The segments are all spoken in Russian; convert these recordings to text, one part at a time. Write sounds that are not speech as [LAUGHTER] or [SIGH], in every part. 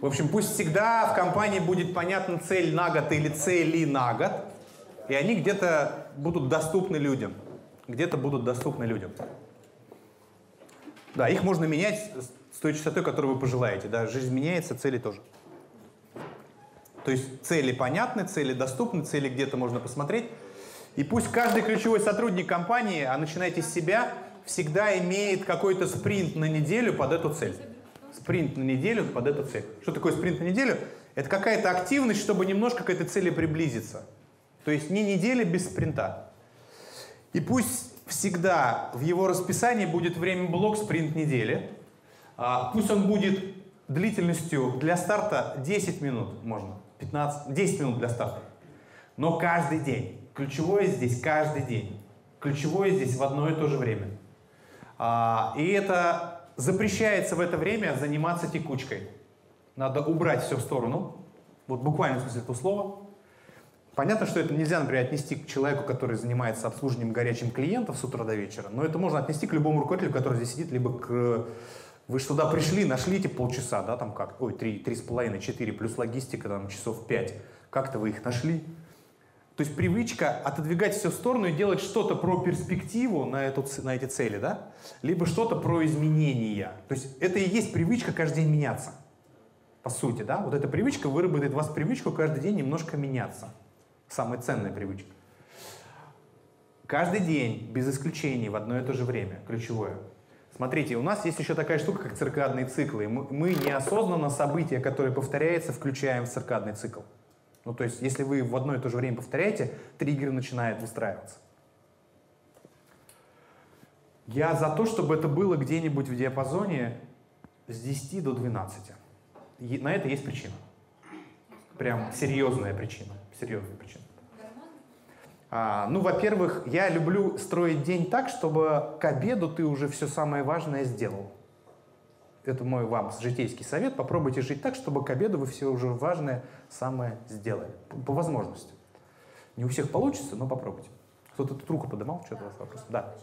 В общем, пусть всегда в компании будет понятна цель на год или цели на год, и они где-то будут доступны людям. Где-то будут доступны людям. Да, их можно менять с той частотой, которую вы пожелаете. Да, жизнь меняется, цели тоже. То есть цели понятны, цели доступны, цели где-то можно посмотреть. И пусть каждый ключевой сотрудник компании, а начинайте с себя, всегда имеет какой-то спринт на неделю под эту цель. Спринт на неделю под эту цель. Что такое спринт на неделю? Это какая-то активность, чтобы немножко к этой цели приблизиться. То есть не неделя без спринта. И пусть всегда в его расписании будет время-блок спринт недели. А, пусть он будет длительностью для старта 10 минут, можно, 15, 10 минут для старта. Но каждый день. Ключевое здесь каждый день. Ключевое здесь в одно и то же время. А, и это запрещается в это время заниматься текучкой. Надо убрать все в сторону. Вот буквально в смысле этого слова. Понятно, что это нельзя, например, отнести к человеку, который занимается обслуживанием горячим клиентов с утра до вечера, но это можно отнести к любому руководителю, который здесь сидит, либо к... Вы же туда пришли, нашли эти полчаса, да, там как, ой, три, три с половиной, четыре, плюс логистика, там, часов пять. Как-то вы их нашли. То есть привычка отодвигать все в сторону и делать что-то про перспективу на, эту, на эти цели, да? Либо что-то про изменения. То есть это и есть привычка каждый день меняться. По сути, да? Вот эта привычка выработает в вас привычку каждый день немножко меняться. Самая ценная привычка. Каждый день, без исключений, в одно и то же время. Ключевое. Смотрите, у нас есть еще такая штука, как циркадные циклы. Мы, мы неосознанно события, которые повторяются, включаем в циркадный цикл. Ну, то есть, если вы в одно и то же время повторяете, триггер начинает выстраиваться. Я за то, чтобы это было где-нибудь в диапазоне с 10 до 12. И на это есть причина. Прям серьезная причина. Серьезная причина. А, ну, во-первых, я люблю строить день так, чтобы к обеду ты уже все самое важное сделал это мой вам житейский совет, попробуйте жить так, чтобы к обеду вы все уже важное самое сделали. По, по возможности. Не у всех получится, но попробуйте. Кто-то тут руку поднимал, что-то у вас вопрос? Да.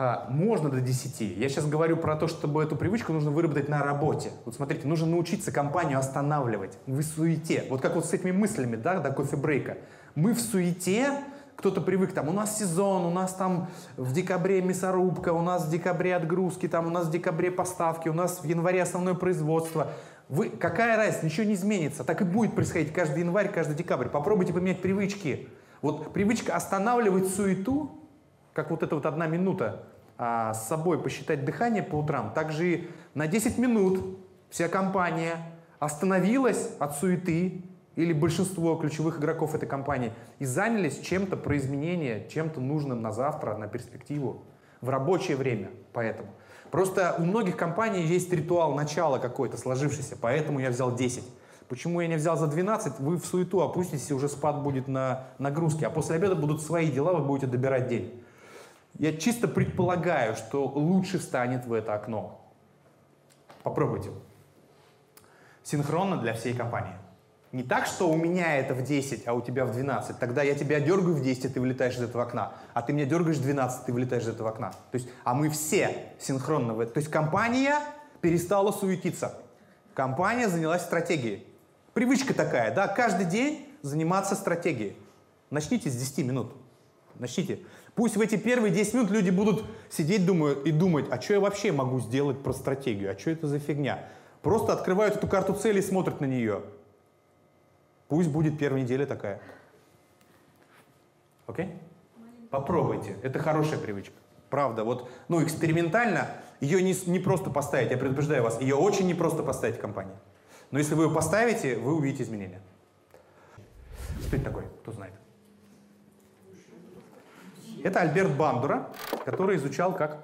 А, можно до 10. Я сейчас говорю про то, чтобы эту привычку нужно выработать на работе. Вот смотрите, нужно научиться компанию останавливать. Вы в суете. Вот как вот с этими мыслями, да, до кофе-брейка. Мы в суете, кто-то привык, там, у нас сезон, у нас там в декабре мясорубка, у нас в декабре отгрузки, там, у нас в декабре поставки, у нас в январе основное производство. Вы, какая разница, ничего не изменится. Так и будет происходить каждый январь, каждый декабрь. Попробуйте поменять привычки. Вот привычка останавливать суету, как вот эта вот одна минута, а, с собой посчитать дыхание по утрам, также и на 10 минут вся компания остановилась от суеты, или большинство ключевых игроков этой компании, и занялись чем-то про изменение, чем-то нужным на завтра, на перспективу, в рабочее время. Поэтому. Просто у многих компаний есть ритуал начала какой-то сложившийся, поэтому я взял 10. Почему я не взял за 12? Вы в суету опуститесь, уже спад будет на нагрузке, а после обеда будут свои дела, вы будете добирать день. Я чисто предполагаю, что лучше встанет в это окно. Попробуйте. Синхронно для всей компании. Не так, что у меня это в 10, а у тебя в 12. Тогда я тебя дергаю в 10, и ты вылетаешь из этого окна. А ты меня дергаешь в 12, ты вылетаешь из этого окна. То есть, а мы все синхронно в это. То есть компания перестала суетиться. Компания занялась стратегией. Привычка такая, да, каждый день заниматься стратегией. Начните с 10 минут. Начните. Пусть в эти первые 10 минут люди будут сидеть думают, и думать, а что я вообще могу сделать про стратегию, а что это за фигня. Просто открывают эту карту цели и смотрят на нее. Пусть будет первая неделя такая. Окей? Попробуйте. Это хорошая привычка. Правда, вот, ну, экспериментально ее не, не просто поставить, я предупреждаю вас, ее очень непросто поставить в компании. Но если вы ее поставите, вы увидите изменения. Кто такой? Кто знает? Это Альберт Бандура, который изучал, как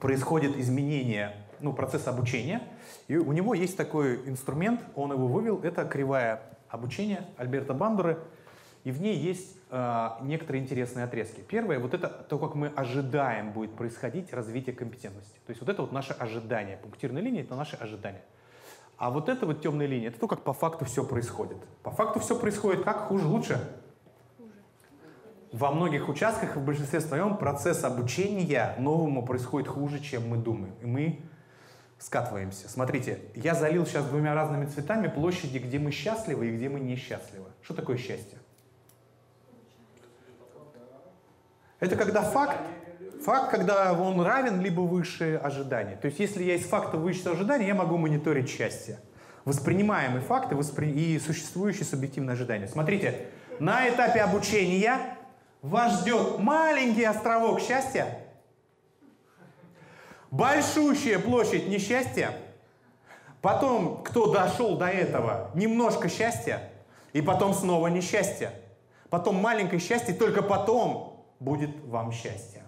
происходит изменение, ну, процесс обучения и у него есть такой инструмент, он его вывел, это кривая обучения Альберта Бандуры, и в ней есть э, некоторые интересные отрезки. Первое, вот это то, как мы ожидаем будет происходить развитие компетентности. То есть вот это вот наше ожидание. Пунктирная линия — это наше ожидание. А вот эта вот темная линия — это то, как по факту все происходит. По факту все происходит как? Хуже, лучше? Во многих участках, в большинстве своем, процесс обучения новому происходит хуже, чем мы думаем. И мы скатываемся. Смотрите, я залил сейчас двумя разными цветами площади, где мы счастливы и где мы несчастливы. Что такое счастье? Это когда факт, факт, когда он равен либо выше ожиданий. То есть если я из факта выше ожидания, я могу мониторить счастье. Воспринимаемые факты воспри... и существующие субъективные ожидания. Смотрите, на этапе обучения вас ждет маленький островок счастья, большущая площадь несчастья, потом, кто дошел до этого, немножко счастья, и потом снова несчастье, потом маленькое счастье, только потом будет вам счастье.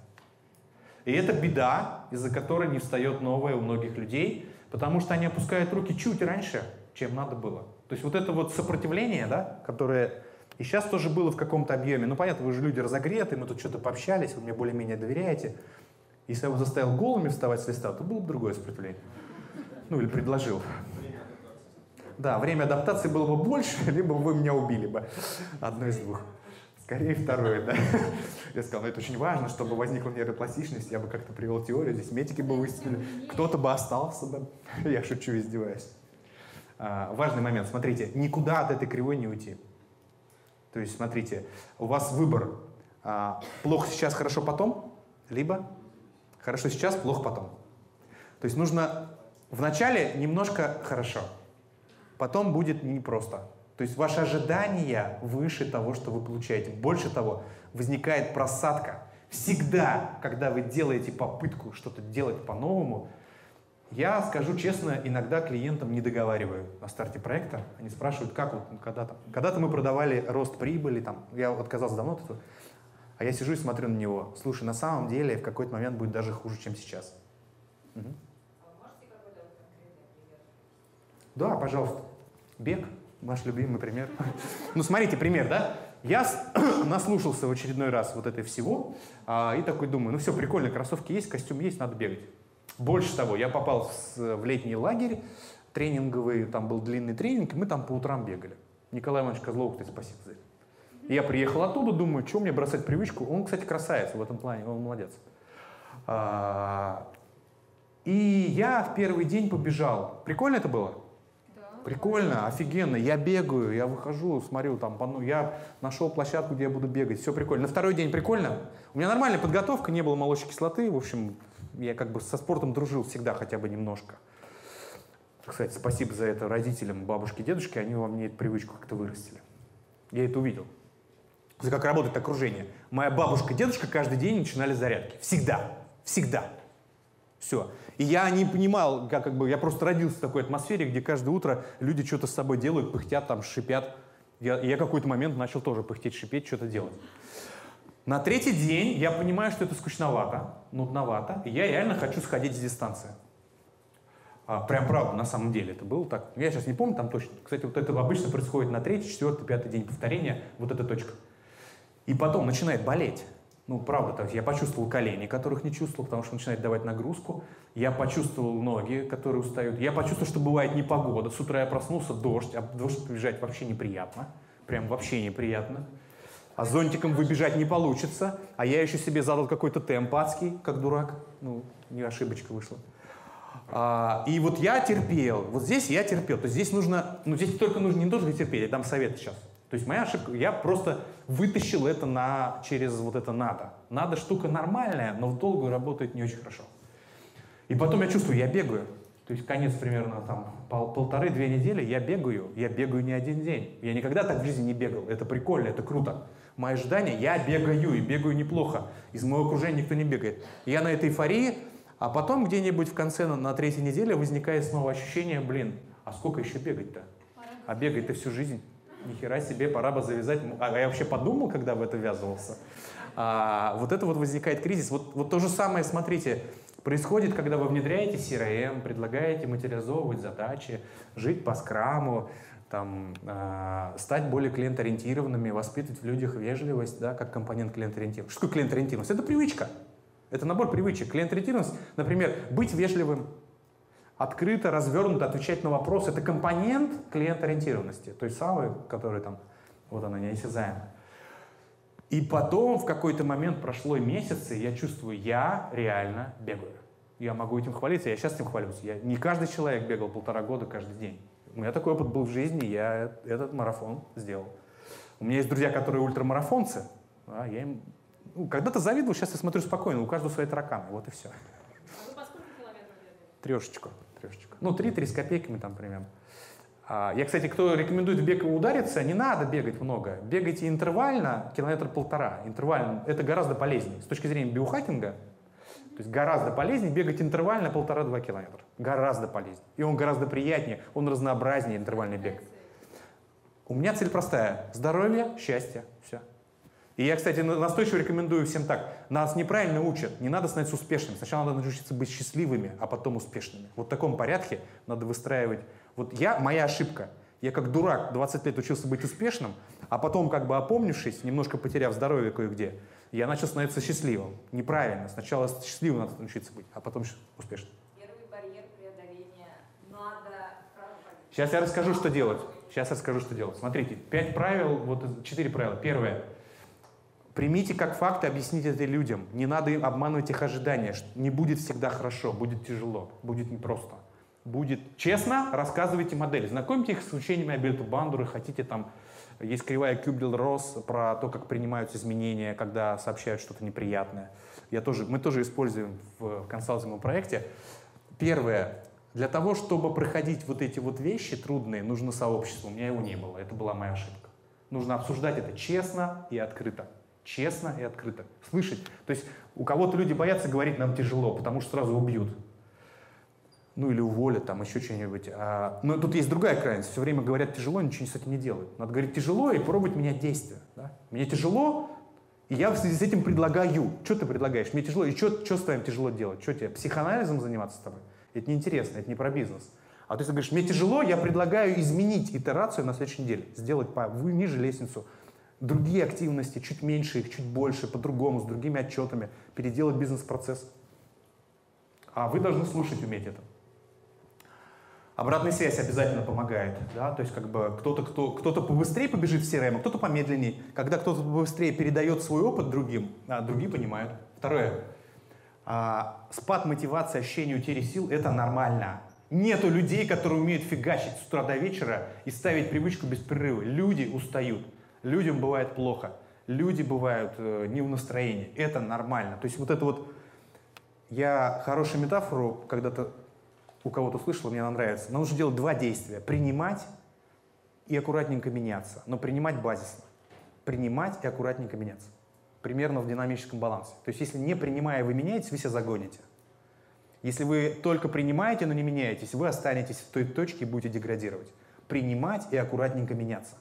И это беда, из-за которой не встает новое у многих людей, потому что они опускают руки чуть раньше, чем надо было. То есть вот это вот сопротивление, да, которое и сейчас тоже было в каком-то объеме. Ну, понятно, вы же люди разогреты, мы тут что-то пообщались, вы мне более-менее доверяете. Если бы заставил голыми вставать с листа, то было бы другое сопротивление. Ну, или предложил. Да, время адаптации было бы больше, [LAUGHS] либо вы меня убили бы. Одно из двух. Скорее второе, да. Я сказал, ну это очень важно, чтобы возникла нейропластичность. Я бы как-то привел теорию, здесь метики бы выступили. Кто-то бы остался бы. [LAUGHS] Я шучу, издеваюсь. А, важный момент. Смотрите, никуда от этой кривой не уйти. То есть, смотрите, у вас выбор. А, плохо сейчас, хорошо потом, либо хорошо сейчас, плохо потом. То есть нужно вначале немножко хорошо, потом будет непросто. То есть ваши ожидания выше того, что вы получаете. Больше того, возникает просадка. Всегда, когда вы делаете попытку что-то делать по-новому, я скажу честно, иногда клиентам не договариваю на старте проекта. Они спрашивают, как вот когда-то. Когда-то мы продавали рост прибыли, там, я отказался давно от этого, а я сижу и смотрю на него. Слушай, на самом деле в какой-то момент будет даже хуже, чем сейчас. Угу. Да, пожалуйста. Бег, ваш любимый пример. [LAUGHS] Ну, смотрите, пример, да? Я [COUGHS] наслушался в очередной раз вот этой всего а, и такой думаю, ну все, прикольно, кроссовки есть, костюм есть, надо бегать. Больше того, я попал в, летний лагерь тренинговый, там был длинный тренинг, и мы там по утрам бегали. Николай Иванович Козлов, кстати, спасибо за это. Я приехал оттуда, думаю, что мне бросать привычку. Он, кстати, красавец в этом плане, он молодец. А, и я в первый день побежал. Прикольно это было? Прикольно, офигенно. Я бегаю, я выхожу, смотрю, там, ну, я нашел площадку, где я буду бегать. Все прикольно. На второй день прикольно. У меня нормальная подготовка, не было молочной кислоты. В общем, я как бы со спортом дружил всегда хотя бы немножко. Кстати, спасибо за это родителям, бабушке, дедушке, они во мне эту привычку как-то вырастили. Я это увидел. Как работает окружение. Моя бабушка, дедушка каждый день начинали зарядки. Всегда. Всегда. Все. И я не понимал, как, как бы, я просто родился в такой атмосфере, где каждое утро люди что-то с собой делают, пыхтят, там, шипят. Я, я какой-то момент начал тоже пыхтеть, шипеть, что-то делать. На третий день я понимаю, что это скучновато, нудновато, и я реально хочу сходить с дистанции. А, прям правда, на самом деле это было так. Я сейчас не помню там точно. Кстати, вот это обычно происходит на третий, четвертый, пятый день повторения, вот эта точка. И потом начинает болеть. Ну, правда, так, я почувствовал колени, которых не чувствовал, потому что начинает давать нагрузку. Я почувствовал ноги, которые устают. Я почувствовал, что бывает непогода. С утра я проснулся, дождь, а дождь побежать вообще неприятно. Прям вообще неприятно а зонтиком выбежать не получится, а я еще себе задал какой-то темп адский, как дурак, ну, не ошибочка вышла. А, и вот я терпел, вот здесь я терпел, то есть здесь нужно, ну здесь только нужно не только терпеть, я дам совет сейчас. То есть моя ошибка, я просто вытащил это на, через вот это надо. Надо штука нормальная, но в долгую работает не очень хорошо. И потом я чувствую, я бегаю. То есть конец примерно там пол, полторы-две недели я бегаю. Я бегаю не один день. Я никогда так в жизни не бегал. Это прикольно, это круто мои ожидания, я бегаю, и бегаю неплохо. Из моего окружения никто не бегает. Я на этой эйфории, а потом где-нибудь в конце, на, на третьей неделе возникает снова ощущение, блин, а сколько еще бегать-то? А бегать-то всю жизнь. Ни хера себе, пора бы завязать. А я вообще подумал, когда в это ввязывался. А, вот это вот возникает кризис. Вот, вот то же самое, смотрите, происходит, когда вы внедряете CRM, предлагаете материализовывать задачи, жить по скраму, там, э, стать более клиент-ориентированными, воспитывать в людях вежливость, да, как компонент клиент-ориентированности. Что такое клиент-ориентированность? Это привычка. Это набор привычек. Клиент-ориентированность, например, быть вежливым, открыто, развернуто отвечать на вопросы. Это компонент клиент-ориентированности, той самой, которая там, вот она, неосязаемая. И потом в какой-то момент прошло месяцы, я чувствую, я реально бегаю. Я могу этим хвалиться, я сейчас этим хвалюсь. Я, не каждый человек бегал полтора года каждый день. У меня такой опыт был в жизни, я этот марафон сделал. У меня есть друзья, которые ультрамарафонцы. Да, я им ну, когда-то завидовал, сейчас я смотрю спокойно, у каждого свои тараканы, вот и все. А вы по сколько километров бегаете? Трешечку, трешечку. Ну, три-три с копейками там примерно. А, я, кстати, кто рекомендует в бег удариться, не надо бегать много. Бегайте интервально, километр полтора. Интервально. Это гораздо полезнее. С точки зрения биохакинга, то есть гораздо полезнее бегать интервально полтора-два километра. Гораздо полезнее. И он гораздо приятнее, он разнообразнее интервальный бег. У меня цель простая. Здоровье, счастье. Все. И я, кстати, настойчиво рекомендую всем так. Нас неправильно учат. Не надо становиться успешными. Сначала надо научиться быть счастливыми, а потом успешными. Вот в таком порядке надо выстраивать вот я, моя ошибка. Я как дурак 20 лет учился быть успешным, а потом, как бы опомнившись, немножко потеряв здоровье кое-где, я начал становиться счастливым. Неправильно. Сначала счастливым надо научиться быть, а потом успешным. Первый барьер преодоления надо... Сейчас я расскажу, что делать. Сейчас я расскажу, что делать. Смотрите, пять правил, вот четыре правила. Первое. Примите как факт и объясните это людям. Не надо обманывать их ожидания. Не будет всегда хорошо, будет тяжело, будет непросто будет честно, рассказывайте модель. Знакомьте их с учениями Абельту Бандуры, хотите там, есть кривая Кюблер-Росс про то, как принимаются изменения, когда сообщают что-то неприятное. Я тоже, мы тоже используем в консалтинговом проекте. Первое, для того, чтобы проходить вот эти вот вещи трудные, нужно сообщество. У меня его не было, это была моя ошибка. Нужно обсуждать это честно и открыто. Честно и открыто. Слышать. То есть у кого-то люди боятся говорить, нам тяжело, потому что сразу убьют ну или уволят, там еще что-нибудь. А, но тут есть другая крайность. Все время говорят тяжело, ничего с этим не делают. Надо говорить тяжело и пробовать менять действия. Да? Мне тяжело, и я в связи с этим предлагаю. Что ты предлагаешь? Мне тяжело. И что, что с тобой тяжело делать? Что тебе, психоанализом заниматься с тобой? Это неинтересно, это не про бизнес. А ты говоришь, мне тяжело, я предлагаю изменить итерацию на следующей неделе. Сделать по, ниже лестницу. Другие активности, чуть меньше их, чуть больше, по-другому, с другими отчетами. Переделать бизнес-процесс. А вы должны слушать, уметь это. Обратная связь обязательно помогает. Да? То есть как бы кто-то кто, кто побыстрее побежит в CRM, а кто-то помедленнее. Когда кто-то побыстрее передает свой опыт другим, а другие понимают. Второе. А, спад мотивации, ощущение утери сил – это нормально. Нету людей, которые умеют фигачить с утра до вечера и ставить привычку без перерыва. Люди устают. Людям бывает плохо. Люди бывают э, не в настроении. Это нормально. То есть вот это вот... Я хорошую метафору когда-то у кого-то слышал, мне она нравится. Нам нужно делать два действия. Принимать и аккуратненько меняться. Но принимать базисно. Принимать и аккуратненько меняться. Примерно в динамическом балансе. То есть если не принимая, вы меняетесь, вы себя загоните. Если вы только принимаете, но не меняетесь, вы останетесь в той точке и будете деградировать. Принимать и аккуратненько меняться.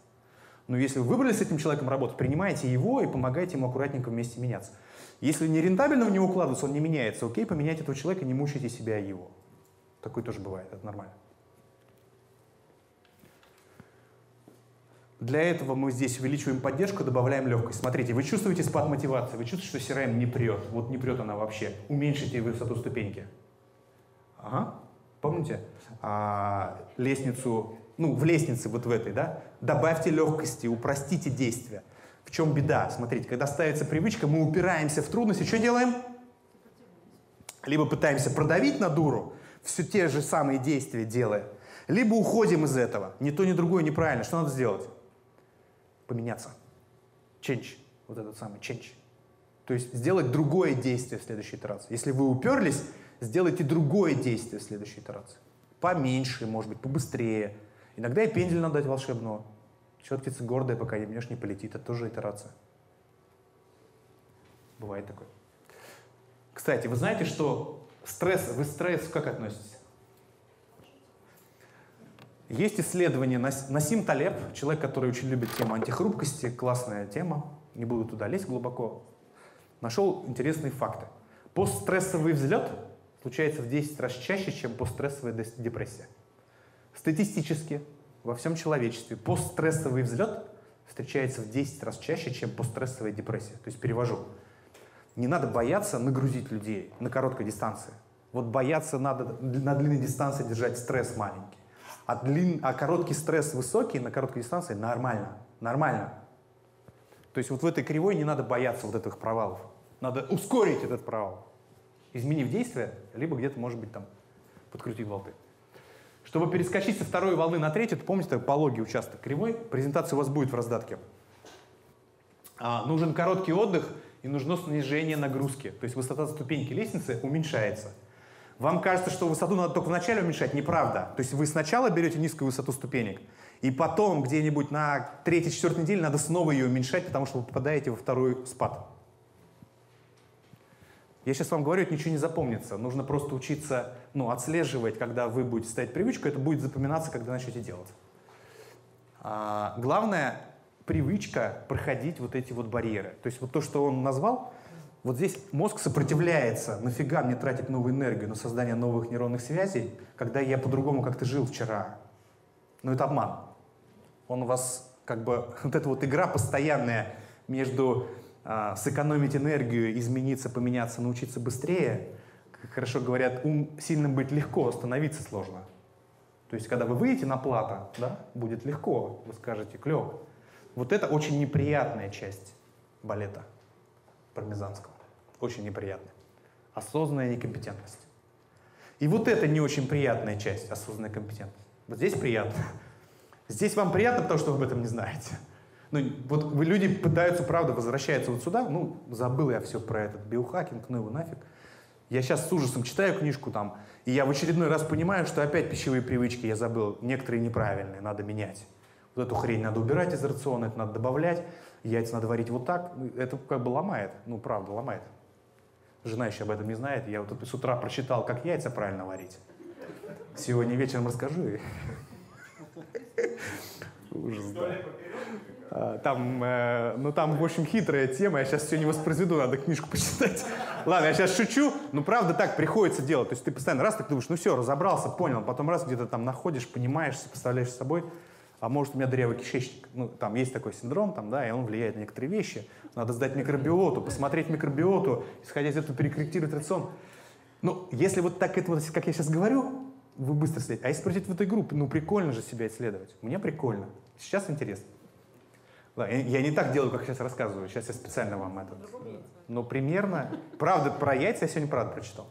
Но если вы выбрали с этим человеком работать, принимайте его и помогайте ему аккуратненько вместе меняться. Если не рентабельно в него укладываться, он не меняется, окей, поменяйте этого человека, не мучайте себя и его. Такое тоже бывает, это нормально. Для этого мы здесь увеличиваем поддержку, добавляем легкость. Смотрите, вы чувствуете спад мотивации, вы чувствуете, что CRM не прет. Вот не прет она вообще. Уменьшите высоту ступеньки. Ага. Помните? А, лестницу, ну, в лестнице вот в этой, да? Добавьте легкости, упростите действия. В чем беда? Смотрите, когда ставится привычка, мы упираемся в трудности. Что делаем? Либо пытаемся продавить на дуру, все те же самые действия делая, либо уходим из этого. Ни то, ни другое неправильно. Что надо сделать? Поменяться. Change. Вот этот самый change. То есть сделать другое действие в следующей итерации. Если вы уперлись, сделайте другое действие в следующей итерации. Поменьше, может быть, побыстрее. Иногда и пендель надо дать волшебного. Четкица гордая, пока не мнешь, не полетит. Это тоже итерация. Бывает такое. Кстати, вы знаете, что Стресс, вы стресс как относитесь? Есть исследование, Насим Талеб, человек, который очень любит тему антихрупкости, классная тема, не буду туда лезть глубоко, нашел интересные факты. Постстрессовый взлет случается в 10 раз чаще, чем постстрессовая депрессия. Статистически во всем человечестве постстрессовый взлет встречается в 10 раз чаще, чем постстрессовая депрессия. То есть перевожу. Не надо бояться нагрузить людей на короткой дистанции. Вот бояться надо на длинной дистанции держать стресс маленький. А, длин, а короткий стресс высокий на короткой дистанции нормально. Нормально. То есть вот в этой кривой не надо бояться вот этих провалов. Надо ускорить этот провал. изменив действие, либо где-то, может быть, там подкрутив волты. Чтобы перескочить со второй волны на третью, помните, пологий участок кривой, презентация у вас будет в раздатке. А, нужен короткий отдых и нужно снижение нагрузки. То есть высота ступеньки лестницы уменьшается. Вам кажется, что высоту надо только вначале уменьшать. Неправда. То есть вы сначала берете низкую высоту ступенек, и потом где-нибудь на третьей-четвертой неделе надо снова ее уменьшать, потому что вы попадаете во второй спад. Я сейчас вам говорю, это ничего не запомнится. Нужно просто учиться ну, отслеживать, когда вы будете ставить привычку, это будет запоминаться, когда начнете делать. А, главное, привычка проходить вот эти вот барьеры. То есть вот то, что он назвал, вот здесь мозг сопротивляется. Нафига мне тратить новую энергию на создание новых нейронных связей, когда я по-другому как-то жил вчера? Но это обман. Он вас как бы [LAUGHS] вот эта вот игра постоянная между сэкономить энергию, измениться, поменяться, научиться быстрее. Как хорошо говорят, ум сильным быть легко, остановиться сложно. То есть, когда вы выйдете на плато, да, будет легко, вы скажете, клево. Вот это очень неприятная часть балета пармезанского. Очень неприятная. Осознанная некомпетентность. И вот это не очень приятная часть, осознанная компетентность. Вот здесь приятно. Здесь вам приятно, потому что вы об этом не знаете. Ну, вот люди пытаются, правда, возвращаются вот сюда, ну, забыл я все про этот биохакинг, ну его нафиг. Я сейчас с ужасом читаю книжку там, и я в очередной раз понимаю, что опять пищевые привычки я забыл, некоторые неправильные, надо менять. Вот эту хрень надо убирать из рациона, это надо добавлять, яйца надо варить вот так. Ну, это как бы ломает, ну, правда, ломает. Жена еще об этом не знает, я вот с утра прочитал, как яйца правильно варить. Сегодня вечером расскажу. [LAUGHS] Ужас, да. А, там, э, ну там, в общем, хитрая тема, я сейчас все не воспроизведу, надо книжку почитать. [LAUGHS] Ладно, я сейчас шучу, но правда так приходится делать. То есть ты постоянно раз так думаешь, ну все, разобрался, понял, потом раз где-то там находишь, понимаешь, представляешь с собой, а может у меня дырявый кишечник. Ну, там есть такой синдром, там, да, и он влияет на некоторые вещи. Надо сдать микробиоту, посмотреть микробиоту, исходя из этого перекорректировать рацион. Ну, если вот так это вот, как я сейчас говорю, вы быстро следите. А если пройти в этой группе, ну прикольно же себя исследовать. Мне прикольно. Сейчас интересно. Да, я не так делаю, как сейчас рассказываю. Сейчас я специально вам это. Но примерно. Правда, про яйца я сегодня правда прочитал.